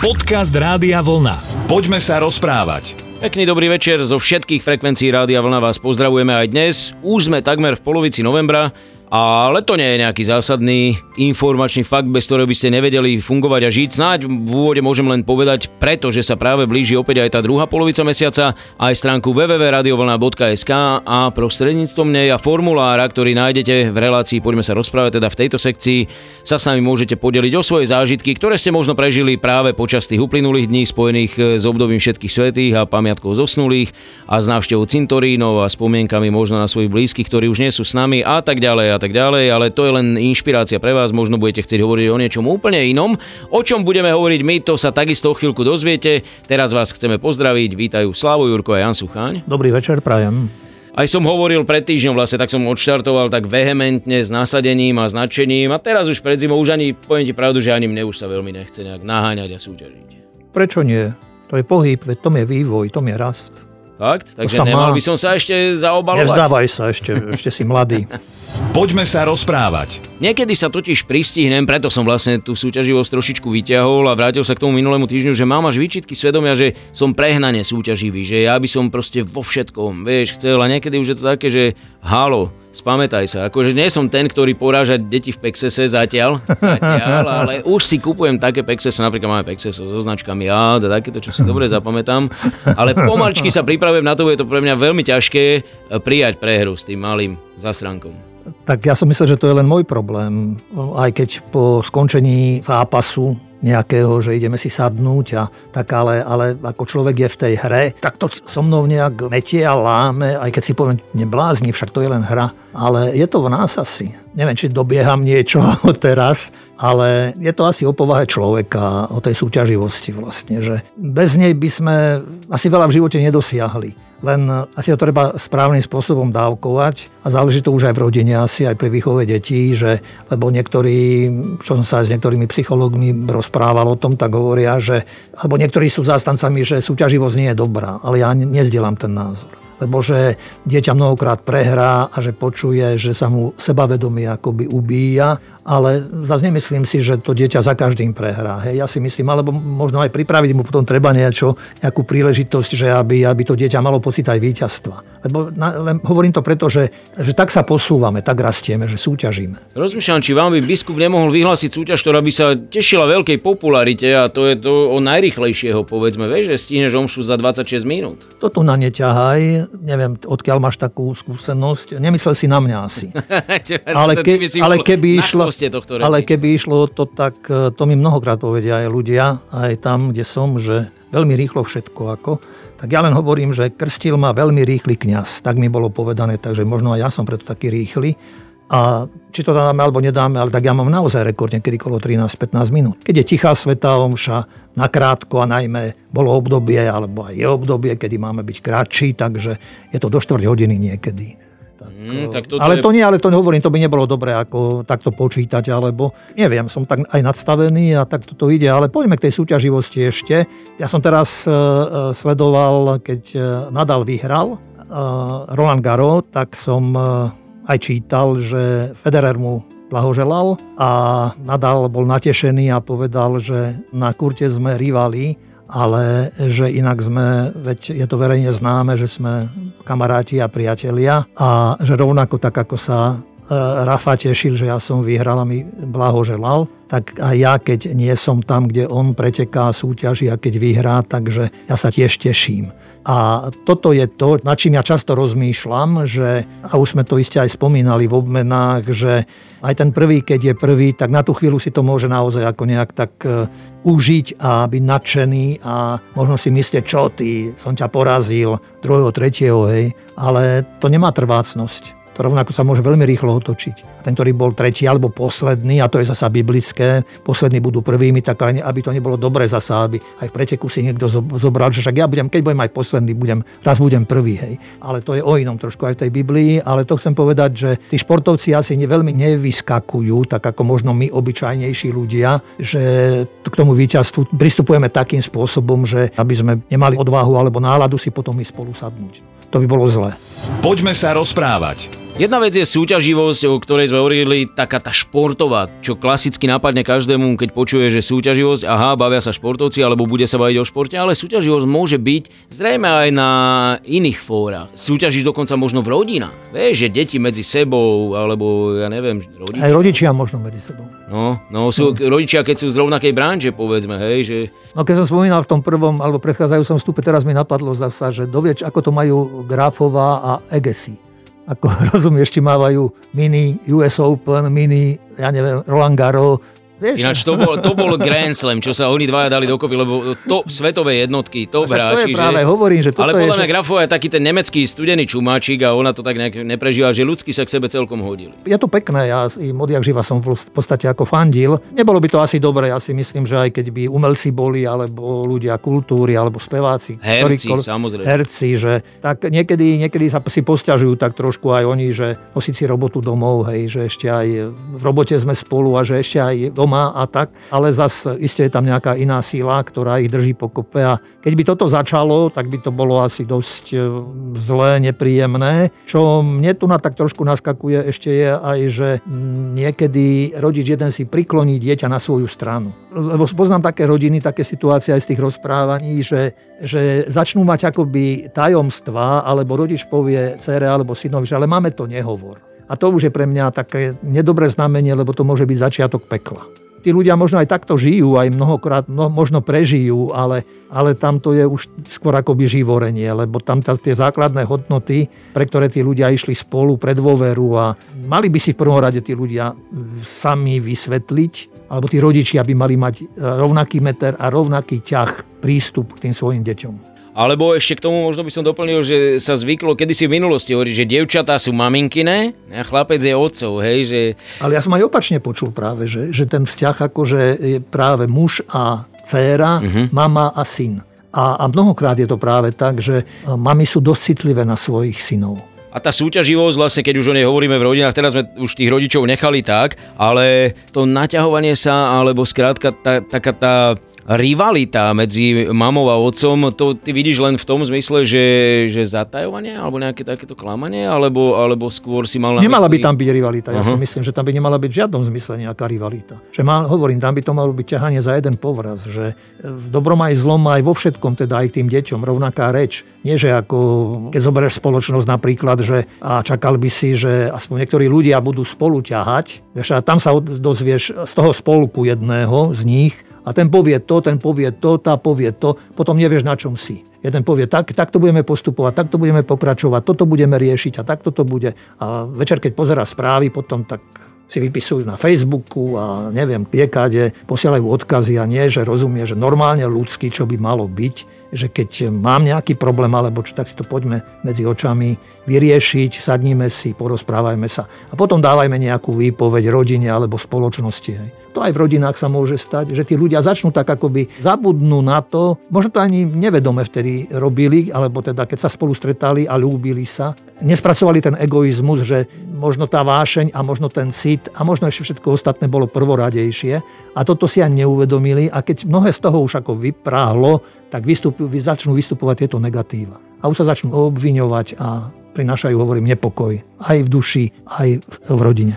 Podcast Rádia Vlna. Poďme sa rozprávať. Pekný dobrý večer zo všetkých frekvencií Rádia Vlna vás pozdravujeme aj dnes. Už sme takmer v polovici novembra ale to nie je nejaký zásadný informačný fakt, bez ktorého by ste nevedeli fungovať a žiť. Snáď v úvode môžem len povedať, pretože sa práve blíži opäť aj tá druhá polovica mesiaca, aj stránku www.radiovlna.sk a prostredníctvom nej a formulára, ktorý nájdete v relácii Poďme sa rozprávať, teda v tejto sekcii sa s nami môžete podeliť o svoje zážitky, ktoré ste možno prežili práve počas tých uplynulých dní spojených s obdobím všetkých svetých a pamiatkov zosnulých a s návštevou cintorínov a spomienkami možno na svojich blízkych, ktorí už nie sú s nami a tak ďalej tak ďalej, ale to je len inšpirácia pre vás, možno budete chcieť hovoriť o niečom úplne inom. O čom budeme hovoriť my, to sa takisto o chvíľku dozviete. Teraz vás chceme pozdraviť, vítajú Slavo Jurko a Jan Sucháň. Dobrý večer, prajem. Aj som hovoril pred týždňom vlastne, tak som odštartoval tak vehementne s nasadením a značením a teraz už pred zimou už ani, poviem ti pravdu, že ani mne už sa veľmi nechce nejak naháňať a súťažiť. Prečo nie? To je pohyb, veď tom je vývoj, tom je rast. Fakt? Takže nemal má... by som sa ešte zaobalovať? Nevzdávaj sa, ešte, ešte si mladý. Poďme sa rozprávať. Niekedy sa totiž pristihnem, preto som vlastne tú súťaživosť trošičku vyťahol a vrátil sa k tomu minulému týždňu, že mám až výčitky svedomia, že som prehnane súťaživý, že ja by som proste vo všetkom, vieš, chcel a niekedy už je to také, že halo, spamätaj sa, akože nie som ten, ktorý poráža deti v Pexese zatiaľ, zatiaľ ale už si kupujem také Pexese, napríklad máme Pexese so značkami ja, takéto, čo si dobre zapamätám, ale pomaličky sa pripravujem na to, je to pre mňa veľmi ťažké eh, prijať prehru s tým malým zasrankom. Tak ja som myslel, že to je len môj problém. Aj keď po skončení zápasu nejakého, že ideme si sadnúť a tak, ale, ale ako človek je v tej hre, tak to so mnou nejak metie a láme, aj keď si poviem, neblázni, však to je len hra. Ale je to v nás asi. Neviem, či dobieham niečo teraz, ale je to asi o povahe človeka, o tej súťaživosti vlastne, že bez nej by sme asi veľa v živote nedosiahli len asi to treba správnym spôsobom dávkovať a záleží to už aj v rodine, asi aj pri výchove detí, že, lebo niektorí, čo som sa aj s niektorými psychológmi rozprával o tom, tak hovoria, že, alebo niektorí sú zástancami, že súťaživosť nie je dobrá, ale ja nezdielam ten názor lebo že dieťa mnohokrát prehrá a že počuje, že sa mu sebavedomie akoby ubíja ale zase nemyslím si, že to dieťa za každým prehrá. Hej. Ja si myslím, alebo možno aj pripraviť mu potom treba niečo, nejakú príležitosť, že aby, aby to dieťa malo pocit aj víťazstva. Lebo na, len hovorím to preto, že, že tak sa posúvame, tak rastieme, že súťažíme. Rozmýšľam, či vám by biskup nemohol vyhlásiť súťaž, ktorá by sa tešila veľkej popularite a to je to o najrychlejšieho, povedzme, vieš, že stihneš omšu za 26 minút. To tu na neťahaj, neviem, odkiaľ máš takú skúsenosť, nemyslel si na mňa asi. ale, ke, ale keby išlo, tohto Ale keby išlo to tak, e, to mi mnohokrát povedia aj ľudia, aj tam, kde som, že veľmi rýchlo všetko ako. Tak ja len hovorím, že krstil ma veľmi rýchly kňaz. Tak mi bolo povedané, takže možno aj ja som preto taký rýchly. A či to dáme alebo nedáme, ale tak ja mám naozaj rekord niekedy kolo 13-15 minút. Keď je tichá sveta omša, nakrátko a najmä bolo obdobie, alebo aj je obdobie, kedy máme byť kratší, takže je to do 4 hodiny niekedy. Mm, tak ale je... to nie, ale to hovorím, to by nebolo dobré ako takto počítať, alebo neviem, som tak aj nadstavený a tak to ide, ale poďme k tej súťaživosti ešte. Ja som teraz uh, sledoval, keď Nadal vyhral uh, Roland Garros, tak som uh, aj čítal, že Federer mu blahoželal a Nadal bol natešený a povedal, že na kurte sme rivali, ale že inak sme, veď je to verejne známe, že sme kamaráti a priatelia a že rovnako tak, ako sa e, Rafa tešil, že ja som vyhral a mi blahoželal, tak aj ja, keď nie som tam, kde on preteká súťaži a keď vyhrá, takže ja sa tiež teším. A toto je to, nad čím ja často rozmýšľam, že, a už sme to iste aj spomínali v obmenách, že aj ten prvý, keď je prvý, tak na tú chvíľu si to môže naozaj ako nejak tak uh, užiť a byť nadšený a možno si myslieť, čo ty, som ťa porazil, druhého, tretieho, hej, ale to nemá trvácnosť rovnako sa môže veľmi rýchlo otočiť. A ten, ktorý bol tretí alebo posledný, a to je zasa biblické, poslední budú prvými, tak aby to nebolo dobré zasa, aby aj v preteku si niekto zobral, že však ja budem, keď budem aj posledný, budem, raz budem prvý, hej. Ale to je o inom trošku aj v tej Biblii, ale to chcem povedať, že tí športovci asi ne, veľmi nevyskakujú, tak ako možno my obyčajnejší ľudia, že k tomu víťazstvu pristupujeme takým spôsobom, že aby sme nemali odvahu alebo náladu si potom my spolu sadnúť. to by bolo zlé. Poďme sa rozprávať. Jedna vec je súťaživosť, o ktorej sme hovorili, taká tá športová, čo klasicky napadne každému, keď počuje, že súťaživosť, aha, bavia sa športovci, alebo bude sa baviť o športe, ale súťaživosť môže byť zrejme aj na iných fórach. Súťažíš dokonca možno v rodinách. Vieš, že deti medzi sebou, alebo ja neviem, rodičia. Aj rodičia možno medzi sebou. No, no sú no. rodičia, keď sú z rovnakej branže, povedzme, hej, že... No keď som spomínal v tom prvom, alebo prechádzajúcom vstupe, teraz mi napadlo zasa, že dovieč, ako to majú Grafová a Egesi ako rozumieš, či mávajú mini US Open, mini, ja neviem, Roland Garros, Vieš? Ináč to bol, to bol Grand Slam, čo sa oni dvaja dali dokopy, lebo to svetové jednotky, to hráči. To je práve, že... hovorím, že toto Ale podľa mňa že... Grafová je taký ten nemecký studený čumáčik a ona to tak nejak neprežíva, že ľudsky sa k sebe celkom hodili. Je to pekné, ja im odjak živa som v podstate ako fandil. Nebolo by to asi dobré, ja si myslím, že aj keď by umelci boli, alebo ľudia kultúry, alebo speváci. Herci, ktorý, samozrejme. Herci, že tak niekedy, niekedy sa si posťažujú tak trošku aj oni, že nosiť si robotu domov, hej, že ešte aj v robote sme spolu a že ešte aj doma a tak ale zase iste je tam nejaká iná síla, ktorá ich drží pokope a keď by toto začalo, tak by to bolo asi dosť e, zlé, nepríjemné. Čo mne tu na tak trošku naskakuje ešte je aj, že niekedy rodič jeden si prikloní dieťa na svoju stranu. Lebo poznám také rodiny, také situácie aj z tých rozprávaní, že, že začnú mať akoby tajomstva, alebo rodič povie cére alebo synovi, že ale máme to nehovor. A to už je pre mňa také nedobré znamenie, lebo to môže byť začiatok pekla tí ľudia možno aj takto žijú, aj mnohokrát no, možno prežijú, ale, ale tam to je už skôr akoby živorenie, lebo tam tá, tie základné hodnoty, pre ktoré tí ľudia išli spolu pre dôveru a mali by si v prvom rade tí ľudia sami vysvetliť, alebo tí rodičia by mali mať e, rovnaký meter a rovnaký ťah prístup k tým svojim deťom. Alebo ešte k tomu možno by som doplnil, že sa zvyklo kedysi v minulosti hovoriť, že dievčatá sú maminkine a chlapec je otcov, hej, že... Ale ja som aj opačne počul práve, že, že ten vzťah akože je práve muž a dcéra, uh-huh. mama a syn. A, a mnohokrát je to práve tak, že mami sú dosť citlivé na svojich synov. A tá súťaživosť, vlastne keď už o nej hovoríme v rodinách, teraz sme už tých rodičov nechali tak, ale to naťahovanie sa, alebo skrátka tá, taká tá rivalita medzi mamou a otcom, to ty vidíš len v tom zmysle, že, že zatajovanie alebo nejaké takéto klamanie, alebo, alebo skôr si mal na Nemala mysli... by tam byť rivalita. Ja uh-huh. si myslím, že tam by nemala byť v žiadnom zmysle nejaká rivalita. Že mal, hovorím, tam by to malo byť ťahanie za jeden povraz, že v dobrom aj zlom aj vo všetkom, teda aj tým deťom, rovnaká reč. Nie, že ako keď zoberieš spoločnosť napríklad, že a čakal by si, že aspoň niektorí ľudia budú spolu ťahať, vieš, a tam sa dozvieš z toho spolku jedného z nich, a ten povie to, ten povie to, tá povie to, potom nevieš, na čom si. Jeden povie, tak, takto budeme postupovať, takto budeme pokračovať, toto budeme riešiť a takto to bude. A večer, keď pozera správy, potom tak si vypisujú na Facebooku a neviem, piekade, posielajú odkazy a nie, že rozumie, že normálne ľudský, čo by malo byť, že keď mám nejaký problém alebo čo, tak si to poďme medzi očami vyriešiť, sadníme si, porozprávajme sa a potom dávajme nejakú výpoveď rodine alebo spoločnosti. To aj v rodinách sa môže stať, že tí ľudia začnú tak akoby zabudnú na to, možno to ani nevedome vtedy robili, alebo teda keď sa spolu stretali a ľúbili sa, nespracovali ten egoizmus, že možno tá vášeň a možno ten cit a možno ešte všetko ostatné bolo prvoradejšie a toto si ani neuvedomili a keď mnohé z toho už ako vypráhlo, tak vystupujú, začnú vystupovať tieto negatíva. A už sa začnú obviňovať a prinášajú, hovorím, nepokoj aj v duši, aj v rodine.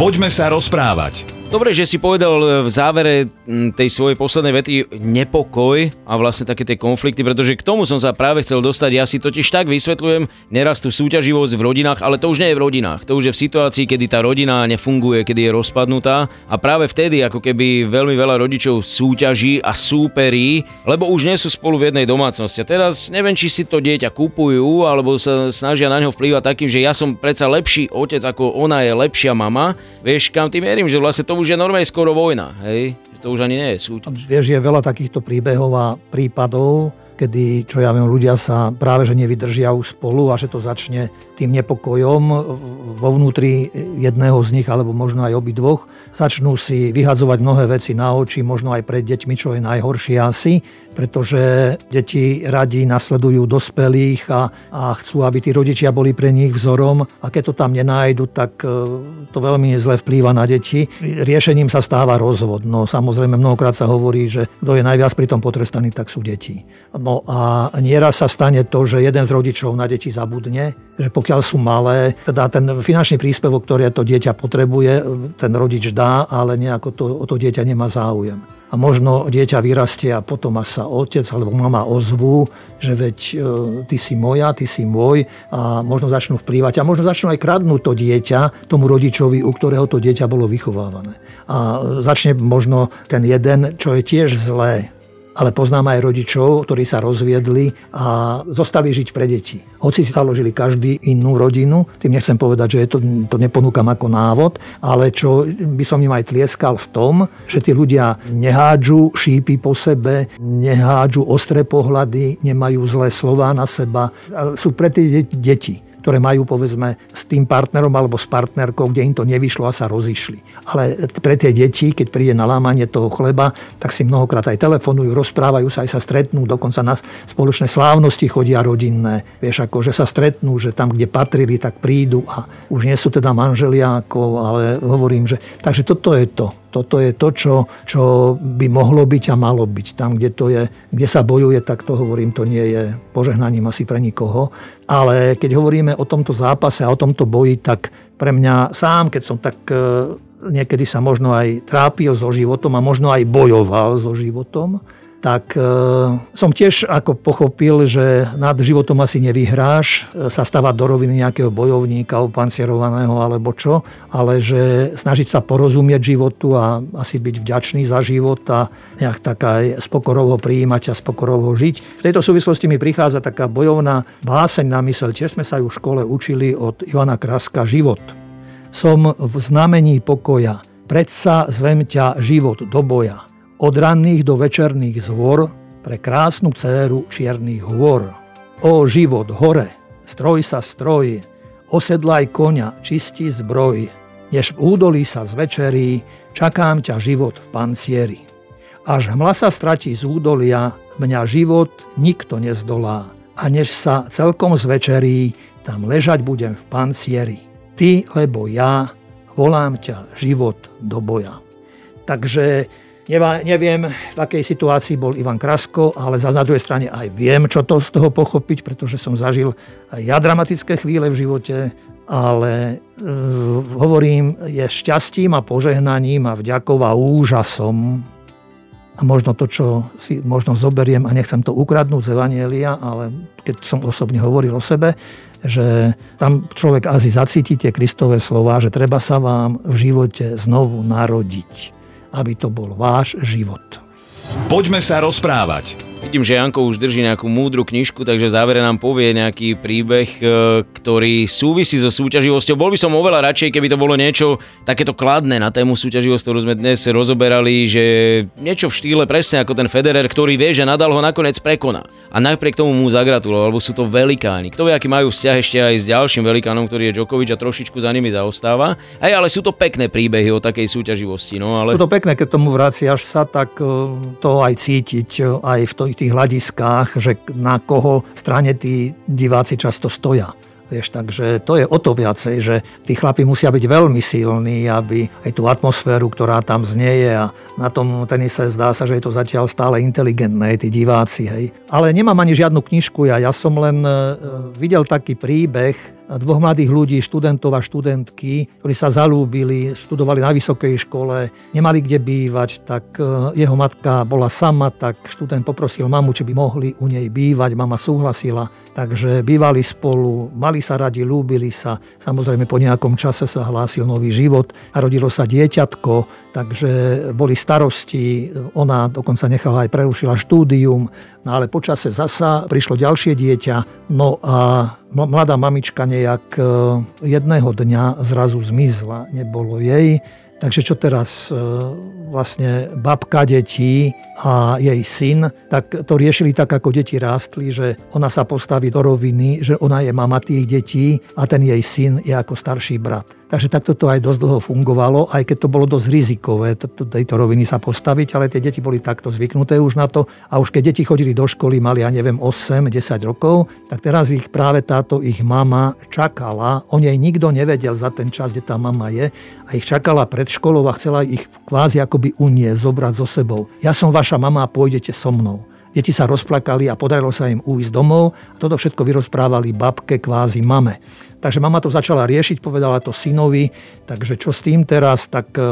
Poďme sa rozprávať. Dobre, že si povedal v závere tej svojej poslednej vety nepokoj a vlastne také tie konflikty, pretože k tomu som sa práve chcel dostať. Ja si totiž tak vysvetľujem neraz tú súťaživosť v rodinách, ale to už nie je v rodinách. To už je v situácii, kedy tá rodina nefunguje, kedy je rozpadnutá a práve vtedy ako keby veľmi veľa rodičov súťaží a súperí, lebo už nie sú spolu v jednej domácnosti. A teraz neviem, či si to dieťa kupujú alebo sa snažia na ňo vplývať takým, že ja som predsa lepší otec ako ona je lepšia mama. Vieš, kam tým verím, že vlastne to už je normálne skoro vojna, hej? To už ani nie je súťaž. Vieš, je veľa takýchto príbehov a prípadov, kedy, čo ja viem, ľudia sa práve že nevydržia spolu a že to začne tým nepokojom vo vnútri jedného z nich, alebo možno aj obidvoch. Začnú si vyhadzovať mnohé veci na oči, možno aj pred deťmi, čo je najhoršie asi, pretože deti radi nasledujú dospelých a, a chcú, aby tí rodičia boli pre nich vzorom a keď to tam nenájdu, tak e, to veľmi zle vplýva na deti. Riešením sa stáva rozvod. No samozrejme mnohokrát sa hovorí, že kto je najviac pri tom potrestaný, tak sú deti No a nieraz sa stane to, že jeden z rodičov na deti zabudne, že pokiaľ sú malé, teda ten finančný príspevok, ktorý to dieťa potrebuje, ten rodič dá, ale nejako to, o to dieťa nemá záujem. A možno dieťa vyrastie a potom až sa otec alebo mama ozvú, že veď e, ty si moja, ty si môj a možno začnú vplývať a možno začnú aj kradnúť to dieťa tomu rodičovi, u ktorého to dieťa bolo vychovávané. A začne možno ten jeden, čo je tiež zlé, ale poznám aj rodičov, ktorí sa rozviedli a zostali žiť pre deti. Hoci si založili každý inú rodinu, tým nechcem povedať, že je to, to neponúkam ako návod, ale čo by som im aj tlieskal v tom, že tí ľudia nehádžu šípy po sebe, nehádžu ostré pohľady, nemajú zlé slová na seba, sú pre tie deti ktoré majú povedzme s tým partnerom alebo s partnerkou, kde im to nevyšlo a sa rozišli. Ale pre tie deti, keď príde na lámanie toho chleba, tak si mnohokrát aj telefonujú, rozprávajú sa, aj sa stretnú, dokonca na spoločné slávnosti chodia rodinné. Vieš, ako, že sa stretnú, že tam, kde patrili, tak prídu a už nie sú teda manželia, ako, ale hovorím, že takže toto je to toto je to, čo, čo by mohlo byť a malo byť. Tam, kde, to je, kde sa bojuje, tak to hovorím, to nie je požehnaním asi pre nikoho. Ale keď hovoríme o tomto zápase a o tomto boji, tak pre mňa sám, keď som tak e, niekedy sa možno aj trápil so životom a možno aj bojoval so životom, tak e, som tiež ako pochopil, že nad životom asi nevyhráš, e, sa stávať do roviny nejakého bojovníka, opancierovaného alebo čo, ale že snažiť sa porozumieť životu a asi byť vďačný za život a nejak tak aj spokorovo prijímať a spokorovo žiť. V tejto súvislosti mi prichádza taká bojovná báseň na mysel, tiež sme sa ju v škole učili od Ivana Kraska Život. Som v znamení pokoja, predsa zvem ťa život do boja od ranných do večerných zhôr pre krásnu céru čiernych hôr. O život hore, stroj sa stroj, osedlaj koňa, čistí zbroj, než v údolí sa zvečerí, čakám ťa život v pancieri. Až hmla sa stratí z údolia, mňa život nikto nezdolá. A než sa celkom zvečerí, tam ležať budem v pancieri. Ty, lebo ja, volám ťa život do boja. Takže Neva, neviem, v akej situácii bol Ivan Krasko, ale za na druhej strane aj viem, čo to z toho pochopiť, pretože som zažil aj ja dramatické chvíle v živote, ale e, hovorím, je šťastím a požehnaním a vďakov a úžasom. A možno to, čo si možno zoberiem a nechcem to ukradnúť z Evanielia, ale keď som osobne hovoril o sebe, že tam človek asi zacíti tie Kristové slova, že treba sa vám v živote znovu narodiť aby to bol váš život. Poďme sa rozprávať. Vidím, že Janko už drží nejakú múdru knižku, takže závere nám povie nejaký príbeh, e, ktorý súvisí so súťaživosťou. Bol by som oveľa radšej, keby to bolo niečo takéto kladné na tému súťaživosť, ktorú sme dnes rozoberali, že niečo v štýle presne ako ten Federer, ktorý vie, že nadal ho nakoniec prekoná. A napriek tomu mu zagratuloval, lebo sú to velikáni. Kto vie, aký majú vzťah ešte aj s ďalším velikánom, ktorý je Djokovic a trošičku za nimi zaostáva. Aj, ale sú to pekné príbehy o takej súťaživosti. No, ale... Sú to pekné, keď tomu vraciaš sa, tak e, to aj cítiť e, aj v tých hľadiskách, že na koho strane tí diváci často stoja. Vieš, takže to je o to viacej, že tí chlapi musia byť veľmi silní, aby aj tú atmosféru, ktorá tam znieje a na tom tenise zdá sa, že je to zatiaľ stále inteligentné, tí diváci. Hej. Ale nemám ani žiadnu knižku, ja, ja som len e, videl taký príbeh, dvoch mladých ľudí, študentov a študentky, ktorí sa zalúbili, študovali na vysokej škole, nemali kde bývať, tak e, jeho matka bola sama, tak študent poprosil mamu, či by mohli u nej bývať, mama súhlasila, takže bývali spolu, mali sa radi, lúbili sa, samozrejme po nejakom čase sa hlásil nový život, narodilo sa dieťatko, takže boli starosti, ona dokonca nechala aj prerušila štúdium, no ale počase zasa prišlo ďalšie dieťa, no a mladá mamička nejak e, jedného dňa zrazu zmizla, nebolo jej. Takže čo teraz e, vlastne babka detí a jej syn, tak to riešili tak, ako deti rástli, že ona sa postaví do roviny, že ona je mama tých detí a ten jej syn je ako starší brat. Takže takto to aj dosť dlho fungovalo, aj keď to bolo dosť rizikové tejto roviny sa postaviť, ale tie deti boli takto zvyknuté už na to a už keď deti chodili do školy, mali, ja neviem, 8-10 rokov, tak teraz ich práve táto ich mama čakala, o nej nikto nevedel za ten čas, kde tá mama je a ich čakala pred školou a chcela ich kvázi akoby uniesť, zobrať so sebou. Ja som vaša mama a pôjdete so mnou. Deti sa rozplakali a podarilo sa im újsť domov. A toto všetko vyrozprávali babke, kvázi mame. Takže mama to začala riešiť, povedala to synovi, takže čo s tým teraz, tak e,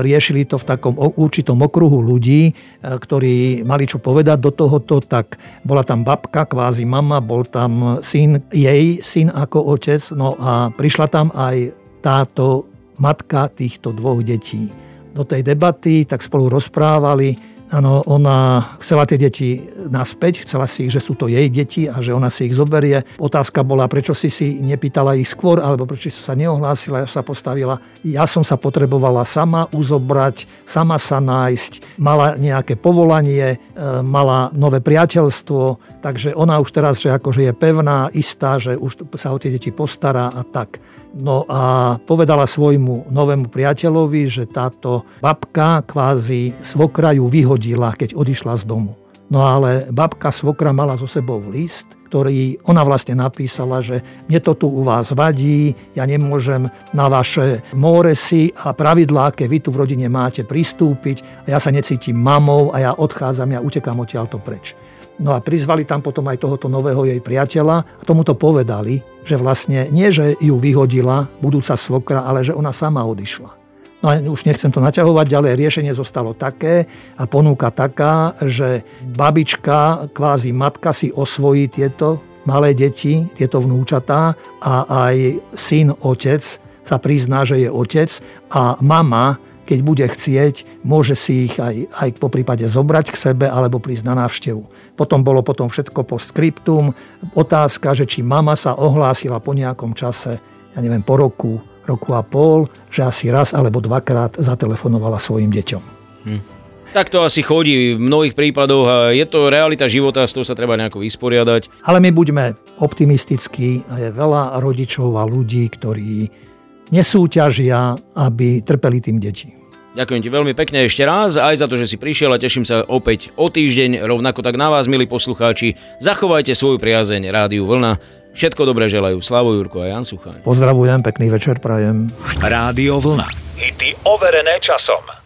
riešili to v takom určitom okruhu ľudí, e, ktorí mali čo povedať do tohoto, tak bola tam babka, kvázi mama, bol tam syn, jej syn ako otec, no a prišla tam aj táto matka týchto dvoch detí. Do tej debaty tak spolu rozprávali, Áno, ona chcela tie deti naspäť, chcela si ich, že sú to jej deti a že ona si ich zoberie. Otázka bola, prečo si si nepýtala ich skôr, alebo prečo si sa neohlásila, ja sa postavila. Ja som sa potrebovala sama uzobrať, sama sa nájsť, mala nejaké povolanie, e, mala nové priateľstvo, takže ona už teraz, že akože je pevná, istá, že už sa o tie deti postará a tak. No a povedala svojmu novému priateľovi, že táto babka kvázi svokra ju vyhodila, keď odišla z domu. No ale babka svokra mala so sebou list, ktorý ona vlastne napísala, že mne to tu u vás vadí, ja nemôžem na vaše móresy a pravidlá, aké vy tu v rodine máte pristúpiť a ja sa necítim mamou a ja odchádzam, ja utekám odtiaľto preč. No a prizvali tam potom aj tohoto nového jej priateľa a tomu to povedali, že vlastne nie, že ju vyhodila budúca svokra, ale že ona sama odišla. No a už nechcem to naťahovať ďalej, riešenie zostalo také a ponúka taká, že babička, kvázi matka si osvojí tieto malé deti, tieto vnúčatá a aj syn, otec sa prizná, že je otec a mama keď bude chcieť, môže si ich aj, aj po prípade zobrať k sebe alebo prísť na návštevu. Potom bolo potom všetko po skriptum. Otázka, že či mama sa ohlásila po nejakom čase, ja neviem, po roku, roku a pol, že asi raz alebo dvakrát zatelefonovala svojim deťom. Hm. Tak to asi chodí v mnohých prípadoch a je to realita života, s tou sa treba nejako vysporiadať. Ale my buďme optimistickí a je veľa rodičov a ľudí, ktorí nesúťažia, aby trpeli tým deti. Ďakujem ti veľmi pekne ešte raz aj za to, že si prišiel a teším sa opäť o týždeň. Rovnako tak na vás, milí poslucháči, zachovajte svoju priazeň Rádiu Vlna. Všetko dobré želajú Slavo Jurko a Jan Suchaň. Pozdravujem, pekný večer prajem. Rádio Vlna. Hity overené časom.